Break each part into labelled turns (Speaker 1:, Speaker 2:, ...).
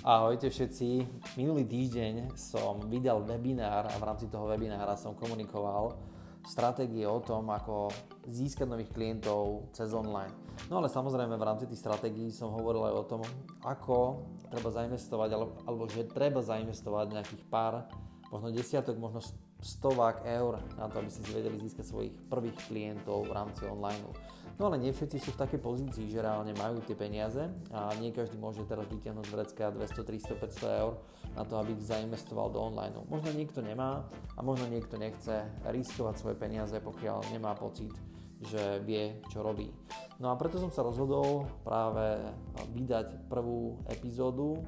Speaker 1: Ahojte všetci. Minulý týždeň som vydal webinár a v rámci toho webinára som komunikoval stratégie o tom, ako získať nových klientov cez online. No ale samozrejme v rámci tých stratégií som hovoril aj o tom, ako treba zainvestovať, alebo, alebo že treba zainvestovať nejakých pár, možno desiatok, možno stovák eur na to, aby ste si vedeli získať svojich prvých klientov v rámci online. No ale nie všetci sú v takej pozícii, že reálne majú tie peniaze a nie každý môže teraz vytiahnuť z vrecka 200, 300, 500 eur na to, aby ich zainvestoval do online. Možno niekto nemá a možno niekto nechce riskovať svoje peniaze, pokiaľ nemá pocit, že vie, čo robí. No a preto som sa rozhodol práve vydať prvú epizódu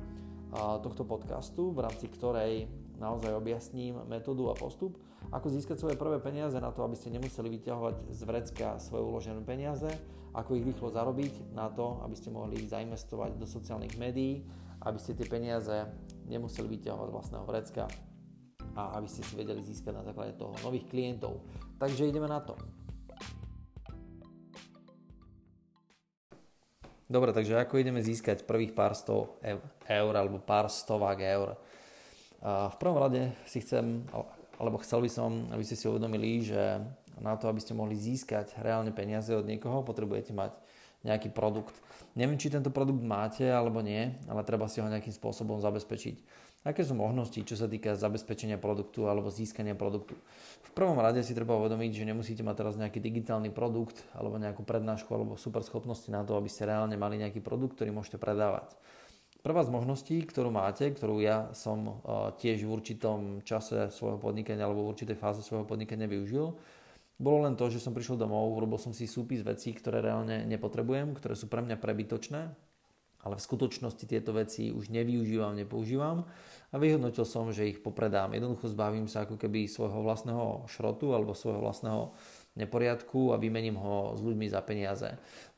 Speaker 1: tohto podcastu, v rámci ktorej naozaj objasním metódu a postup, ako získať svoje prvé peniaze na to, aby ste nemuseli vyťahovať z vrecka svoje uložené peniaze, ako ich rýchlo zarobiť na to, aby ste mohli zainvestovať do sociálnych médií, aby ste tie peniaze nemuseli vyťahovať vlastného vrecka a aby ste si vedeli získať na základe toho nových klientov. Takže ideme na to. Dobre, takže ako ideme získať prvých pár sto eur alebo pár stovák eur? V prvom rade si chcem, alebo chcel by som, aby ste si uvedomili, že na to, aby ste mohli získať reálne peniaze od niekoho, potrebujete mať nejaký produkt. Neviem, či tento produkt máte alebo nie, ale treba si ho nejakým spôsobom zabezpečiť. Aké sú možnosti, čo sa týka zabezpečenia produktu alebo získania produktu? V prvom rade si treba uvedomiť, že nemusíte mať teraz nejaký digitálny produkt alebo nejakú prednášku alebo super schopnosti na to, aby ste reálne mali nejaký produkt, ktorý môžete predávať. Prvá z možností, ktorú máte, ktorú ja som e, tiež v určitom čase svojho podnikania alebo v určitej fáze svojho podnikania využil, bolo len to, že som prišiel domov, urobil som si súpis vecí, ktoré reálne nepotrebujem, ktoré sú pre mňa prebytočné, ale v skutočnosti tieto veci už nevyužívam, nepoužívam a vyhodnotil som, že ich popredám. Jednoducho zbavím sa ako keby svojho vlastného šrotu alebo svojho vlastného neporiadku a vymením ho s ľuďmi za peniaze.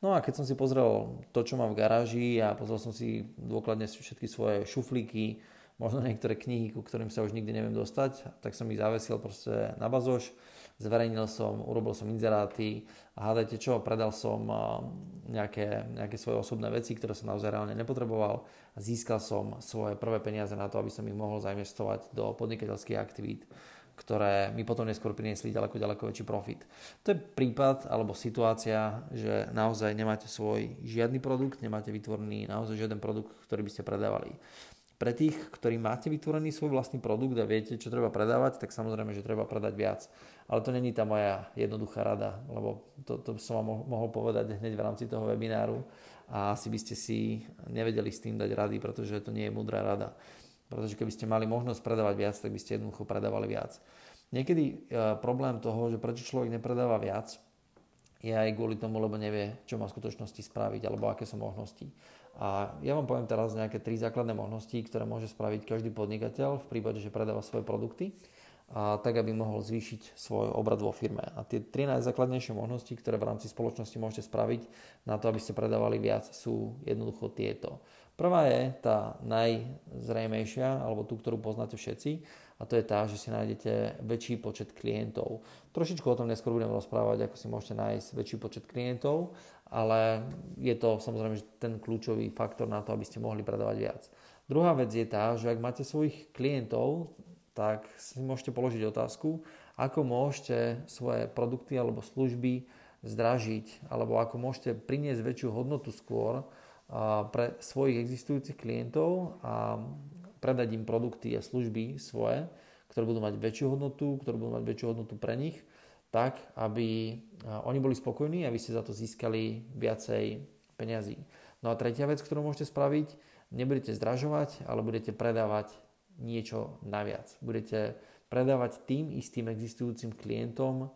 Speaker 1: No a keď som si pozrel to, čo mám v garáži a pozrel som si dôkladne všetky svoje šuflíky, možno niektoré knihy, ku ktorým sa už nikdy neviem dostať, tak som ich zavesil proste na bazoš, zverejnil som, urobil som inzeráty a hádajte čo, predal som nejaké, nejaké svoje osobné veci, ktoré som naozaj reálne nepotreboval a získal som svoje prvé peniaze na to, aby som ich mohol zainvestovať do podnikateľských aktivít ktoré mi potom neskôr priniesli ďaleko, ďaleko väčší profit. To je prípad alebo situácia, že naozaj nemáte svoj žiadny produkt, nemáte vytvorený naozaj žiaden produkt, ktorý by ste predávali. Pre tých, ktorí máte vytvorený svoj vlastný produkt a viete, čo treba predávať, tak samozrejme, že treba predať viac. Ale to není tá moja jednoduchá rada, lebo to, to som vám mohol povedať hneď v rámci toho webináru a asi by ste si nevedeli s tým dať rady, pretože to nie je múdra rada. Pretože keby ste mali možnosť predávať viac, tak by ste jednoducho predávali viac. Niekedy e, problém toho, že prečo človek nepredáva viac, je aj kvôli tomu, lebo nevie, čo má v skutočnosti spraviť, alebo aké sú možnosti. A ja vám poviem teraz nejaké tri základné možnosti, ktoré môže spraviť každý podnikateľ v prípade, že predáva svoje produkty, a tak aby mohol zvýšiť svoj obrad vo firme. A tie tri najzákladnejšie možnosti, ktoré v rámci spoločnosti môžete spraviť na to, aby ste predávali viac, sú jednoducho tieto. Prvá je tá najzrejmejšia, alebo tú, ktorú poznáte všetci, a to je tá, že si nájdete väčší počet klientov. Trošičku o tom neskôr budem rozprávať, ako si môžete nájsť väčší počet klientov, ale je to samozrejme ten kľúčový faktor na to, aby ste mohli predávať viac. Druhá vec je tá, že ak máte svojich klientov, tak si môžete položiť otázku, ako môžete svoje produkty alebo služby zdražiť, alebo ako môžete priniesť väčšiu hodnotu skôr, pre svojich existujúcich klientov a predať im produkty a služby svoje, ktoré budú mať väčšiu hodnotu, ktoré budú mať väčšiu hodnotu pre nich, tak, aby oni boli spokojní a vy ste za to získali viacej peňazí. No a tretia vec, ktorú môžete spraviť, nebudete zdražovať, ale budete predávať niečo naviac. Budete predávať tým istým existujúcim klientom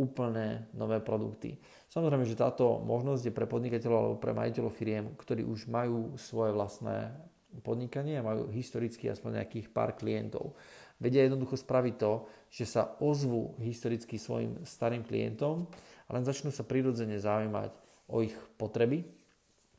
Speaker 1: úplne nové produkty. Samozrejme, že táto možnosť je pre podnikateľov alebo pre majiteľov firiem, ktorí už majú svoje vlastné podnikanie a majú historicky aspoň nejakých pár klientov. Vedia jednoducho spraviť to, že sa ozvú historicky svojim starým klientom a len začnú sa prirodzene zaujímať o ich potreby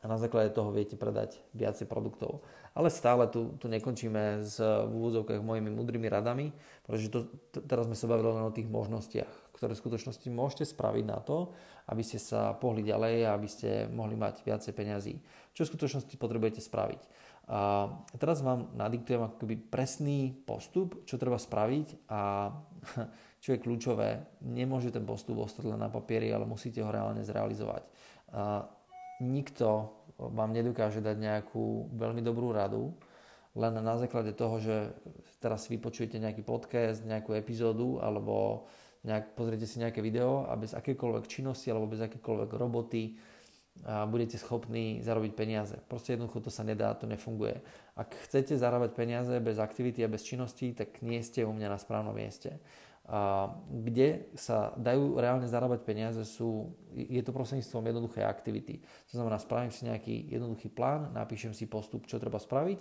Speaker 1: a na základe toho viete predať viacej produktov. Ale stále tu, tu nekončíme s v úvodzovkách mojimi mudrými radami, pretože to, teraz sme sa bavili len o tých možnostiach, ktoré v skutočnosti môžete spraviť na to, aby ste sa pohli ďalej a aby ste mohli mať viacej peňazí. Čo v skutočnosti potrebujete spraviť? A teraz vám nadiktujem akoby presný postup, čo treba spraviť a čo je kľúčové, nemôže ten postup ostať len na papieri, ale musíte ho reálne zrealizovať. A nikto vám nedokáže dať nejakú veľmi dobrú radu, len na základe toho, že teraz si vypočujete nejaký podcast, nejakú epizódu alebo nejak, pozriete si nejaké video a bez akékoľvek činnosti alebo bez akékoľvek roboty a budete schopní zarobiť peniaze. Proste jednoducho to sa nedá, to nefunguje. Ak chcete zarábať peniaze bez aktivity a bez činnosti, tak nie ste u mňa na správnom mieste. A kde sa dajú reálne zarábať peniaze sú, je to prostredníctvom jednoduché aktivity. To znamená, spravím si nejaký jednoduchý plán, napíšem si postup, čo treba spraviť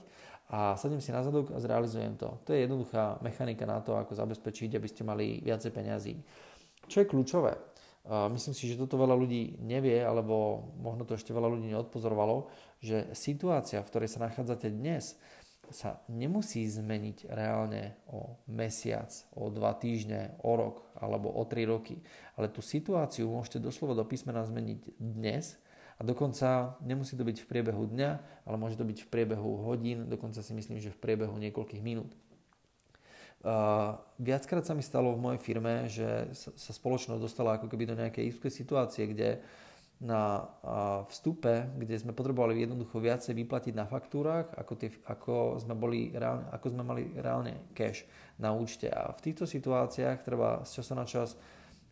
Speaker 1: a sadím si na zadok a zrealizujem to. To je jednoduchá mechanika na to, ako zabezpečiť, aby ste mali viacej peniazí. Čo je kľúčové? Myslím si, že toto veľa ľudí nevie, alebo možno to ešte veľa ľudí neodpozorovalo, že situácia, v ktorej sa nachádzate dnes, sa nemusí zmeniť reálne o mesiac, o dva týždne, o rok alebo o tri roky. Ale tú situáciu môžete doslova do písmena zmeniť dnes a dokonca nemusí to byť v priebehu dňa, ale môže to byť v priebehu hodín, dokonca si myslím, že v priebehu niekoľkých minút. Uh, viackrát sa mi stalo v mojej firme, že sa spoločnosť dostala ako keby do nejakej istej situácie, kde na vstupe, kde sme potrebovali jednoducho viacej vyplatiť na faktúrach, ako, tie, ako, sme boli reálne, ako sme mali reálne cash na účte. A v týchto situáciách treba z času na čas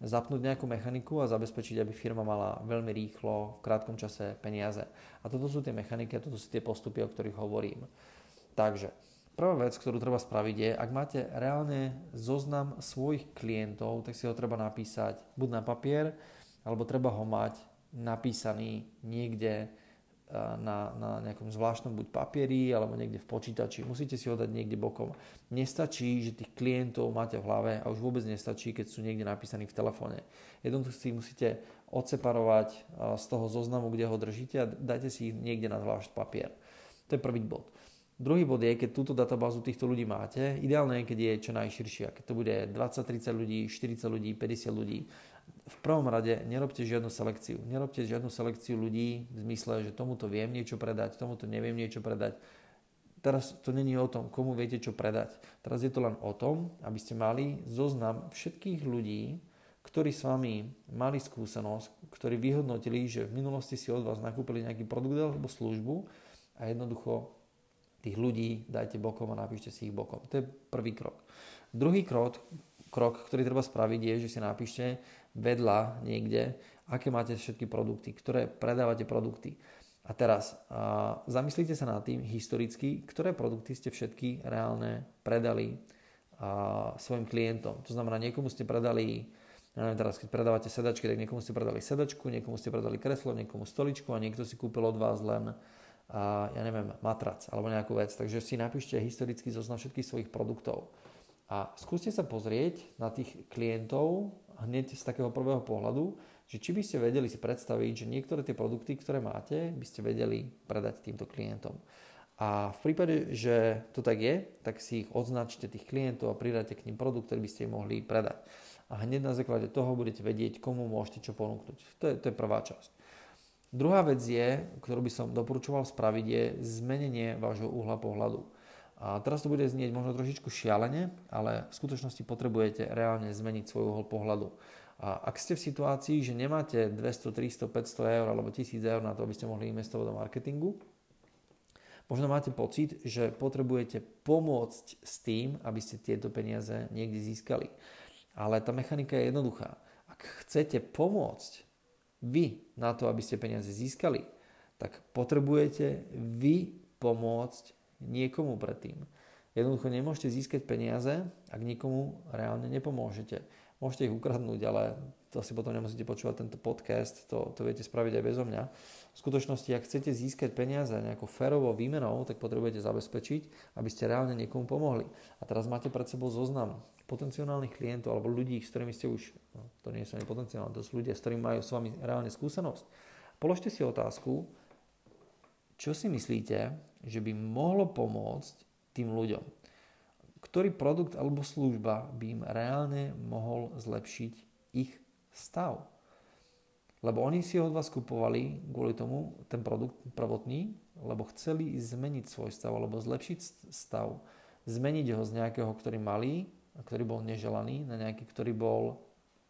Speaker 1: zapnúť nejakú mechaniku a zabezpečiť, aby firma mala veľmi rýchlo, v krátkom čase peniaze. A toto sú tie mechaniky a toto sú tie postupy, o ktorých hovorím. Takže Prvá vec, ktorú treba spraviť je, ak máte reálne zoznam svojich klientov, tak si ho treba napísať buď na papier, alebo treba ho mať napísaný niekde eh, na, na nejakom zvláštnom buď papieri alebo niekde v počítači. Musíte si ho dať niekde bokom. Nestačí, že tých klientov máte v hlave a už vôbec nestačí, keď sú niekde napísaní v telefóne. Jednoducho si musíte odseparovať eh, z toho zoznamu, kde ho držíte a dajte si ich niekde na zvlášť papier. To je prvý bod. Druhý bod je, keď túto databázu týchto ľudí máte, ideálne je, keď je čo najširšia. Keď to bude 20-30 ľudí, 40 ľudí, 50 ľudí. V prvom rade nerobte žiadnu selekciu. Nerobte žiadnu selekciu ľudí v zmysle, že tomuto viem niečo predať, tomuto neviem niečo predať. Teraz to není o tom, komu viete čo predať. Teraz je to len o tom, aby ste mali zoznam všetkých ľudí, ktorí s vami mali skúsenosť, ktorí vyhodnotili, že v minulosti si od vás nakúpili nejaký produkt alebo službu a jednoducho tých ľudí dajte bokom a napíšte si ich bokom. To je prvý krok. Druhý krok, krok, ktorý treba spraviť je, že si napíšte vedľa niekde, aké máte všetky produkty, ktoré predávate produkty. A teraz a zamyslite sa nad tým historicky, ktoré produkty ste všetky reálne predali a, svojim klientom. To znamená, niekomu ste predali, neviem, teraz keď predávate sedačky, tak niekomu ste predali sedačku, niekomu ste predali kreslo, niekomu stoličku a niekto si kúpil od vás len a, ja neviem, matrac alebo nejakú vec. Takže si napíšte historický zoznam všetkých svojich produktov. A skúste sa pozrieť na tých klientov hneď z takého prvého pohľadu, že či by ste vedeli si predstaviť, že niektoré tie produkty, ktoré máte, by ste vedeli predať týmto klientom. A v prípade, že to tak je, tak si ich označte tých klientov a pridáte k ním produkt, ktorý by ste im mohli predať. A hneď na základe toho budete vedieť, komu môžete čo ponúknuť. To je, to je prvá časť. Druhá vec je, ktorú by som doporučoval spraviť, je zmenenie vášho uhla pohľadu. A teraz to bude znieť možno trošičku šialene, ale v skutočnosti potrebujete reálne zmeniť svoj uhol pohľadu. A ak ste v situácii, že nemáte 200, 300, 500 eur alebo 1000 eur na to, aby ste mohli investovať do marketingu, možno máte pocit, že potrebujete pomôcť s tým, aby ste tieto peniaze niekde získali. Ale tá mechanika je jednoduchá. Ak chcete pomôcť vy na to, aby ste peniaze získali, tak potrebujete vy pomôcť niekomu predtým. Jednoducho nemôžete získať peniaze, ak nikomu reálne nepomôžete. Môžete ich ukradnúť, ale to si potom nemusíte počúvať tento podcast, to, to viete spraviť aj bezo mňa. V skutočnosti, ak chcete získať peniaze nejakou férovou výmenou, tak potrebujete zabezpečiť, aby ste reálne niekomu pomohli. A teraz máte pred sebou zoznam potenciálnych klientov alebo ľudí, s ktorými ste už, no, to nie sú ani potenciálne, to sú ľudia, s ktorými majú s vami reálne skúsenosť. Položte si otázku, čo si myslíte, že by mohlo pomôcť tým ľuďom? Ktorý produkt alebo služba by im reálne mohol zlepšiť ich stav? Lebo oni si od vás kupovali kvôli tomu ten produkt prvotný, lebo chceli zmeniť svoj stav, alebo zlepšiť stav. Zmeniť ho z nejakého, ktorý mali, ktorý bol neželaný, na nejaký, ktorý bol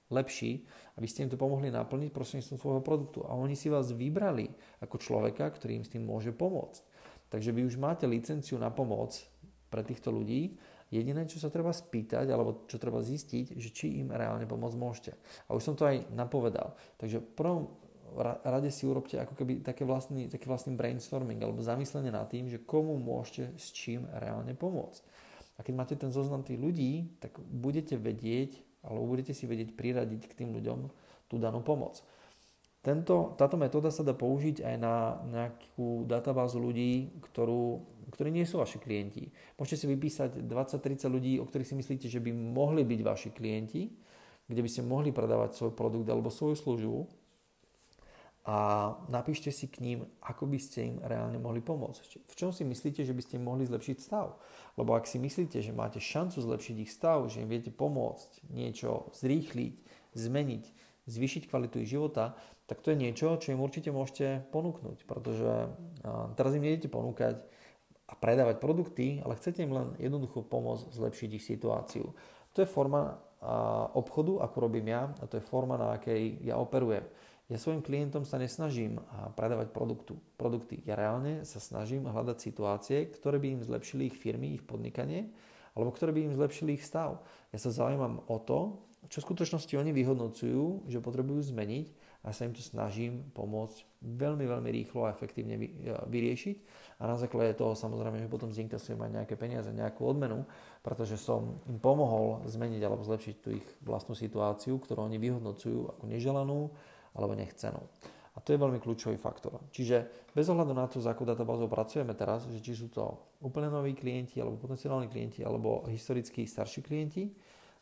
Speaker 1: lepší, aby ste im to pomohli naplniť prostredníctvom svojho produktu. A oni si vás vybrali ako človeka, ktorý im s tým môže pomôcť. Takže vy už máte licenciu na pomoc pre týchto ľudí. Jediné, čo sa treba spýtať, alebo čo treba zistiť, že či im reálne pomôcť môžete. A už som to aj napovedal. Takže v prvom rade si urobte ako keby také vlastný, taký vlastný brainstorming alebo zamyslenie nad tým, že komu môžete s čím reálne pomôcť. A keď máte ten zoznam tých ľudí, tak budete vedieť, alebo budete si vedieť priradiť k tým ľuďom tú danú pomoc. Tento, táto metóda sa dá použiť aj na nejakú databázu ľudí, ktorú, ktorí nie sú vaši klienti. Môžete si vypísať 20-30 ľudí, o ktorých si myslíte, že by mohli byť vaši klienti, kde by ste mohli predávať svoj produkt alebo svoju službu a napíšte si k ním, ako by ste im reálne mohli pomôcť. V čom si myslíte, že by ste mohli zlepšiť stav? Lebo ak si myslíte, že máte šancu zlepšiť ich stav, že im viete pomôcť, niečo zrýchliť, zmeniť, zvýšiť kvalitu ich života, tak to je niečo, čo im určite môžete ponúknuť. Pretože teraz im nejdete ponúkať a predávať produkty, ale chcete im len jednoducho pomôcť zlepšiť ich situáciu. To je forma obchodu, ako robím ja, a to je forma, na akej ja operujem. Ja svojim klientom sa nesnažím predávať produktu, produkty. Ja reálne sa snažím hľadať situácie, ktoré by im zlepšili ich firmy, ich podnikanie, alebo ktoré by im zlepšili ich stav. Ja sa zaujímam o to, čo v skutočnosti oni vyhodnocujú, že potrebujú zmeniť a sa im to snažím pomôcť veľmi, veľmi rýchlo a efektívne e, vyriešiť. A na základe toho samozrejme, že potom zinkasujem aj nejaké peniaze, nejakú odmenu, pretože som im pomohol zmeniť alebo zlepšiť tú ich vlastnú situáciu, ktorú oni vyhodnocujú ako neželanú, alebo nechcenú. A to je veľmi kľúčový faktor. Čiže bez ohľadu na to, za akou databázou pracujeme teraz, že či sú to úplne noví klienti, alebo potenciálni klienti, alebo historicky starší klienti,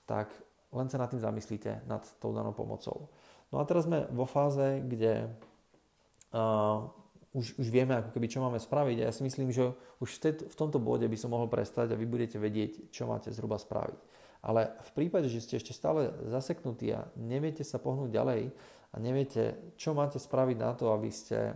Speaker 1: tak len sa nad tým zamyslíte, nad tou danou pomocou. No a teraz sme vo fáze, kde uh, už, už vieme, ako keby, čo máme spraviť. A ja si myslím, že už v, tej, v tomto bode by som mohol prestať a vy budete vedieť, čo máte zhruba spraviť. Ale v prípade, že ste ešte stále zaseknutí a neviete sa pohnúť ďalej, a neviete, čo máte spraviť na to, aby ste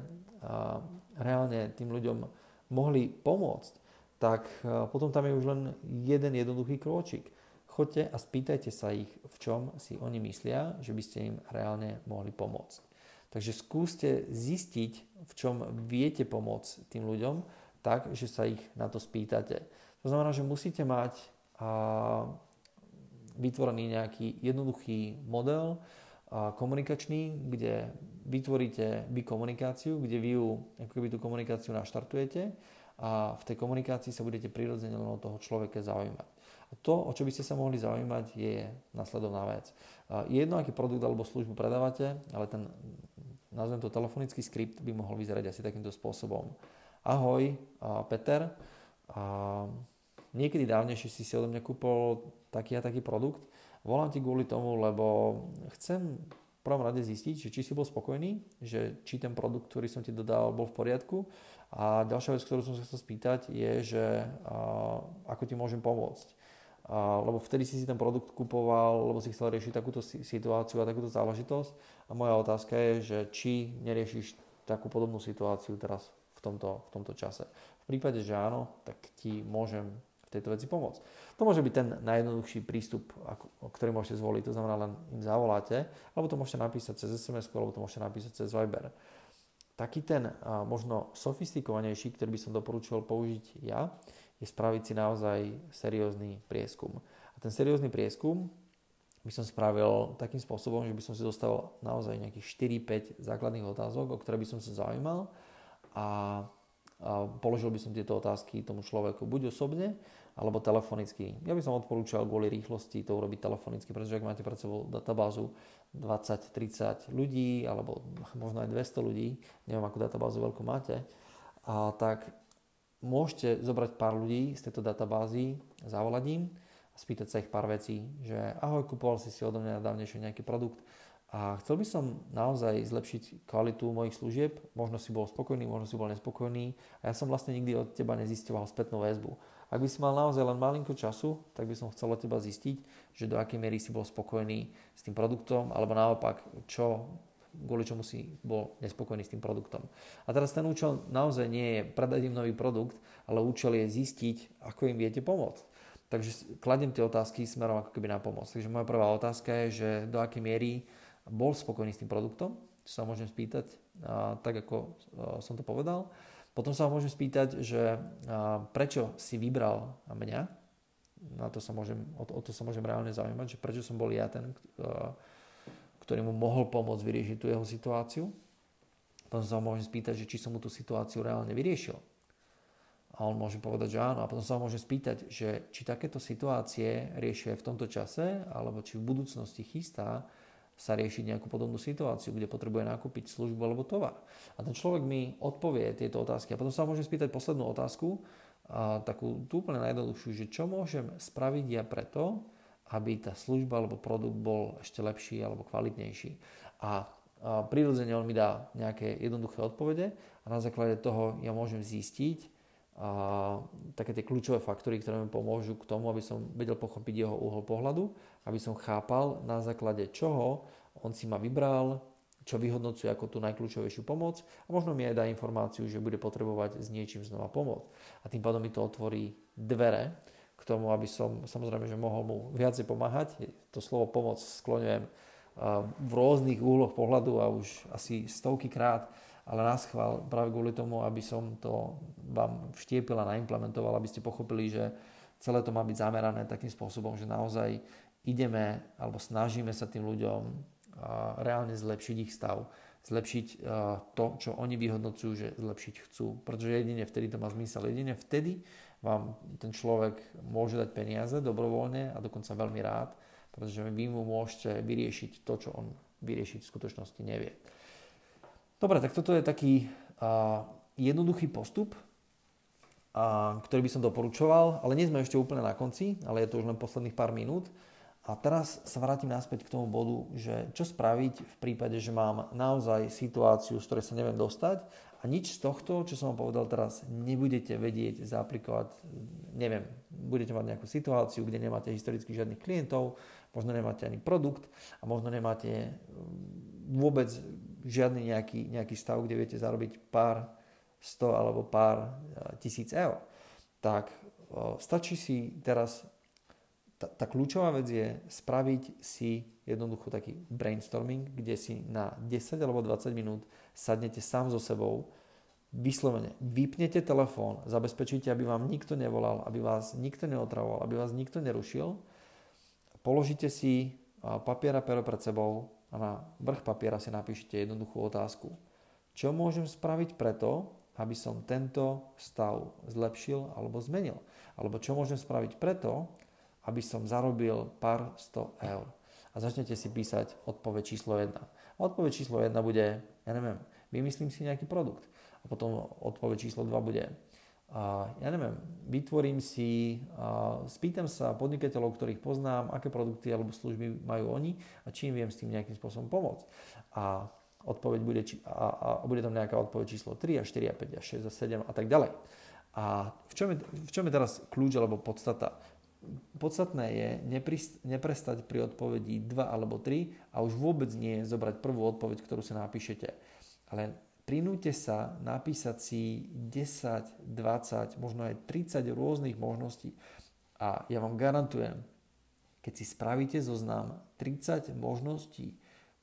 Speaker 1: reálne tým ľuďom mohli pomôcť, tak potom tam je už len jeden jednoduchý krôčik. Choďte a spýtajte sa ich, v čom si oni myslia, že by ste im reálne mohli pomôcť. Takže skúste zistiť, v čom viete pomôcť tým ľuďom, tak, že sa ich na to spýtate. To znamená, že musíte mať vytvorený nejaký jednoduchý model, komunikačný, kde vytvoríte vy komunikáciu, kde vy ju, ako keby tú komunikáciu naštartujete a v tej komunikácii sa budete prirodzene len o toho človeka zaujímať. To, o čo by ste sa mohli zaujímať, je nasledovná vec. Je jedno, aký produkt alebo službu predávate, ale ten, nazvem to telefonický skript, by mohol vyzerať asi takýmto spôsobom. Ahoj, Peter. Niekedy dávnejšie si si odo mňa kúpol taký a taký produkt Volám ti kvôli tomu, lebo chcem v prvom rade zistiť, že či si bol spokojný, že či ten produkt, ktorý som ti dodal, bol v poriadku. A ďalšia vec, ktorú som sa chcel spýtať, je, že ako ti môžem pomôcť. A, lebo vtedy si si ten produkt kupoval, lebo si chcel riešiť takúto situáciu a takúto záležitosť. A moja otázka je, že či neriešiš takú podobnú situáciu teraz v tomto, v tomto čase. V prípade, že áno, tak ti môžem tejto veci pomôcť. To môže byť ten najjednoduchší prístup, ktorý môžete zvoliť, to znamená len im zavoláte, alebo to môžete napísať cez SMS, alebo to môžete napísať cez Viber. Taký ten možno sofistikovanejší, ktorý by som doporučil použiť ja, je spraviť si naozaj seriózny prieskum. A ten seriózny prieskum by som spravil takým spôsobom, že by som si dostal naozaj nejakých 4-5 základných otázok, o ktoré by som sa zaujímal a a položil by som tieto otázky tomu človeku buď osobne, alebo telefonicky. Ja by som odporúčal kvôli rýchlosti to urobiť telefonicky, pretože ak máte pred sebou databázu 20-30 ľudí, alebo možno aj 200 ľudí, neviem akú databázu veľkú máte, a tak môžete zobrať pár ľudí z tejto databázy, zavolať im a spýtať sa ich pár vecí, že ahoj, kupoval si si odo mňa dávnejšie nejaký produkt, a chcel by som naozaj zlepšiť kvalitu mojich služieb. Možno si bol spokojný, možno si bol nespokojný. A ja som vlastne nikdy od teba nezisťoval spätnú väzbu. Ak by si mal naozaj len malinko času, tak by som chcel od teba zistiť, že do akej miery si bol spokojný s tým produktom, alebo naopak, čo kvôli čomu si bol nespokojný s tým produktom. A teraz ten účel naozaj nie je predať im nový produkt, ale účel je zistiť, ako im viete pomôcť. Takže kladiem tie otázky smerom ako keby na pomoc. Takže moja prvá otázka je, že do akej miery bol spokojný s tým produktom, čo sa môžem spýtať, a, tak ako a, som to povedal. Potom sa môžem spýtať, že a, prečo si vybral mňa, na to sa môžem, o, to, o to sa môžem reálne zaujímať, že prečo som bol ja ten, a, ktorý mu mohol pomôcť vyriešiť tú jeho situáciu. Potom sa môžem spýtať, že či som mu tú situáciu reálne vyriešil. A on môže povedať, že áno. A potom sa môže spýtať, že či takéto situácie riešia v tomto čase, alebo či v budúcnosti chystá sa riešiť nejakú podobnú situáciu, kde potrebuje nakúpiť službu alebo tovar. A ten človek mi odpovie tieto otázky. A potom sa môžem spýtať poslednú otázku, a takú tú úplne najjednoduchšiu, že čo môžem spraviť ja preto, aby tá služba alebo produkt bol ešte lepší alebo kvalitnejší. A prirodzene on mi dá nejaké jednoduché odpovede a na základe toho ja môžem zistiť, a také tie kľúčové faktory, ktoré mi pomôžu k tomu, aby som vedel pochopiť jeho uhol pohľadu, aby som chápal na základe čoho on si ma vybral, čo vyhodnocuje ako tú najkľúčovejšiu pomoc a možno mi aj dá informáciu, že bude potrebovať s niečím znova pomôcť. A tým pádom mi to otvorí dvere k tomu, aby som samozrejme, že mohol mu viacej pomáhať. To slovo pomoc skloňujem v rôznych úhloch pohľadu a už asi stovky krát ale nás chvál práve kvôli tomu, aby som to vám vštiepil a naimplementoval, aby ste pochopili, že celé to má byť zamerané takým spôsobom, že naozaj ideme alebo snažíme sa tým ľuďom reálne zlepšiť ich stav, zlepšiť to, čo oni vyhodnocujú, že zlepšiť chcú. Pretože jedine vtedy to má zmysel. Jedine vtedy vám ten človek môže dať peniaze dobrovoľne a dokonca veľmi rád, pretože vy mu môžete vyriešiť to, čo on vyriešiť v skutočnosti nevie. Dobre, tak toto je taký uh, jednoduchý postup, uh, ktorý by som doporučoval, ale nie sme ešte úplne na konci, ale je to už len posledných pár minút. A teraz sa vrátim naspäť k tomu bodu, že čo spraviť v prípade, že mám naozaj situáciu, z ktorej sa neviem dostať a nič z tohto, čo som vám povedal teraz, nebudete vedieť zaaplikovať, neviem, budete mať nejakú situáciu, kde nemáte historicky žiadnych klientov, možno nemáte ani produkt a možno nemáte vôbec žiadny nejaký, nejaký stav, kde viete zarobiť pár sto alebo pár e, tisíc eur, tak stačí si teraz, tá, tá kľúčová vec je spraviť si jednoducho taký brainstorming, kde si na 10 alebo 20 minút sadnete sám so sebou, vyslovene vypnete telefón, zabezpečíte, aby vám nikto nevolal, aby vás nikto neotravoval, aby vás nikto nerušil, položíte si papier a pero pred sebou, a na vrch papiera si napíšete jednoduchú otázku. Čo môžem spraviť preto, aby som tento stav zlepšil alebo zmenil? Alebo čo môžem spraviť preto, aby som zarobil pár 100 eur? A začnete si písať odpoveď číslo 1. A odpoveď číslo 1 bude, ja neviem, vymyslím si nejaký produkt. A potom odpoveď číslo 2 bude, a ja neviem, vytvorím si, a spýtam sa podnikateľov, ktorých poznám, aké produkty alebo služby majú oni a či im viem s tým nejakým spôsobom pomôcť. A odpoveď bude, a, a bude tam nejaká odpoveď číslo 3 a 4 a 5 a 6 a 7 a tak ďalej. A v čom je, v čom je teraz kľúč alebo podstata? Podstatné je neprestať pri odpovedi 2 alebo 3 a už vôbec nie zobrať prvú odpoveď, ktorú si napíšete. Ale prinúte sa napísať si 10, 20, možno aj 30 rôznych možností. A ja vám garantujem, keď si spravíte zoznam 30 možností,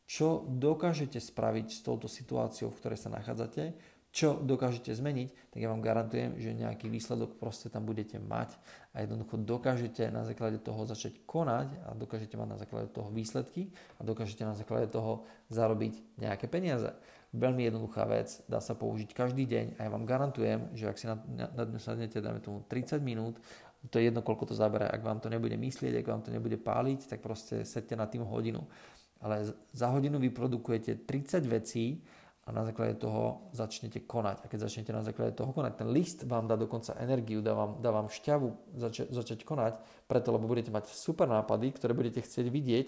Speaker 1: čo dokážete spraviť s touto situáciou, v ktorej sa nachádzate, čo dokážete zmeniť, tak ja vám garantujem, že nejaký výsledok proste tam budete mať a jednoducho dokážete na základe toho začať konať a dokážete mať na základe toho výsledky a dokážete na základe toho zarobiť nejaké peniaze. Veľmi jednoduchá vec, dá sa použiť každý deň a ja vám garantujem, že ak si na, na, na dňu sadnete, dáme tomu 30 minút, to je jedno, koľko to zabere. Ak vám to nebude myslieť, ak vám to nebude páliť, tak proste sedte na tým hodinu. Ale za hodinu vyprodukujete 30 vecí a na základe toho začnete konať. A keď začnete na základe toho konať, ten list vám dá dokonca energiu, dá vám, dá vám šťavu zač- začať konať, preto lebo budete mať super nápady, ktoré budete chcieť vidieť,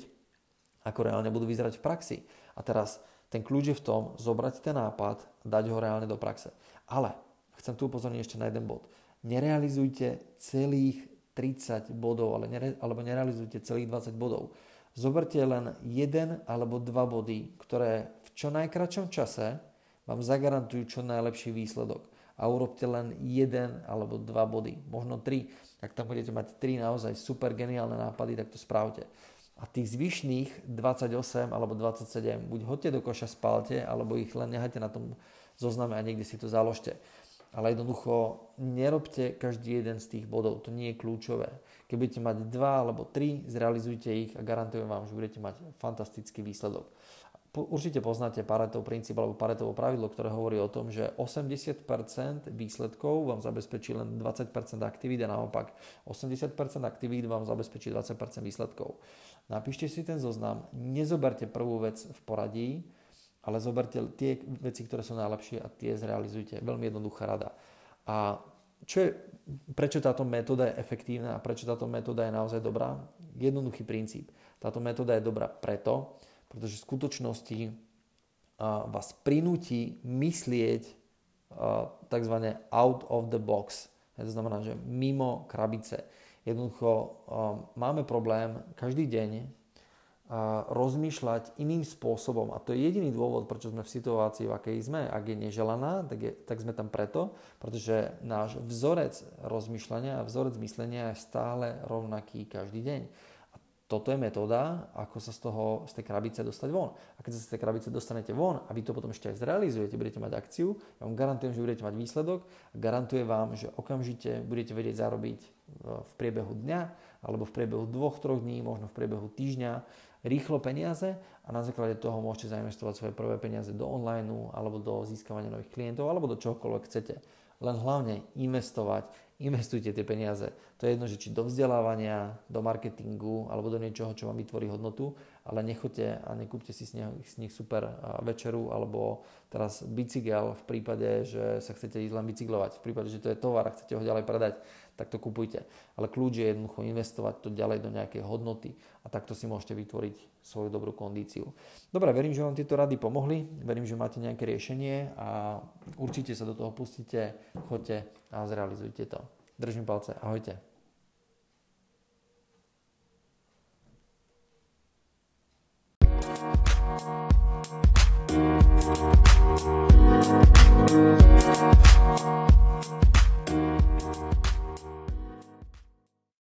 Speaker 1: ako reálne budú vyzerať v praxi. A teraz ten kľúč je v tom zobrať ten nápad dať ho reálne do praxe. Ale chcem tu upozorniť ešte na jeden bod. Nerealizujte celých 30 bodov, ale nere, alebo nerealizujte celých 20 bodov. Zoberte len jeden alebo dva body, ktoré čo najkračom čase vám zagarantujú čo najlepší výsledok. A urobte len jeden alebo dva body, možno tri. Ak tam budete mať tri naozaj super geniálne nápady, tak to spravte. A tých zvyšných 28 alebo 27 buď hoďte do koša, spalte, alebo ich len nehajte na tom zozname a niekde si to založte. Ale jednoducho nerobte každý jeden z tých bodov, to nie je kľúčové. Keď budete mať dva alebo tri, zrealizujte ich a garantujem vám, že budete mať fantastický výsledok. Určite poznáte Paretov princíp alebo Paretovo pravidlo, ktoré hovorí o tom, že 80% výsledkov vám zabezpečí len 20% aktivít a naopak 80% aktivít vám zabezpečí 20% výsledkov. Napíšte si ten zoznam, nezoberte prvú vec v poradí, ale zoberte tie veci, ktoré sú najlepšie a tie zrealizujte. Veľmi jednoduchá rada. A čo je, prečo táto metóda je efektívna a prečo táto metóda je naozaj dobrá? Jednoduchý princíp. Táto metóda je dobrá preto, pretože v skutočnosti vás prinúti myslieť tzv. out of the box. To znamená, že mimo krabice. Jednoducho máme problém každý deň rozmýšľať iným spôsobom. A to je jediný dôvod, prečo sme v situácii, v akej sme. Ak je neželaná, tak, je, tak sme tam preto, pretože náš vzorec rozmýšľania a vzorec myslenia je stále rovnaký každý deň. Toto je metóda, ako sa z, toho, z tej krabice dostať von. A keď sa z tej krabice dostanete von a vy to potom ešte aj zrealizujete, budete mať akciu, ja vám garantujem, že budete mať výsledok a garantujem vám, že okamžite budete vedieť zarobiť v priebehu dňa alebo v priebehu dvoch, troch dní, možno v priebehu týždňa rýchlo peniaze a na základe toho môžete zainvestovať svoje prvé peniaze do online alebo do získavania nových klientov alebo do čohokoľvek chcete. Len hlavne investovať, investujte tie peniaze. To je jedno, že či do vzdelávania, do marketingu alebo do niečoho, čo vám vytvorí hodnotu, ale nechoďte a nekúpte si z nich, z nich super večeru alebo teraz bicykel v prípade, že sa chcete ísť len bicyklovať. V prípade, že to je tovar a chcete ho ďalej predať, tak to kupujte. Ale kľúč je jednoducho investovať to ďalej do nejakej hodnoty a takto si môžete vytvoriť svoju dobrú kondíciu. Dobre, verím, že vám tieto rady pomohli, verím, že máte nejaké riešenie a určite sa do toho pustíte, choďte a zrealizujte to. Držím palce, ahojte. Thank you.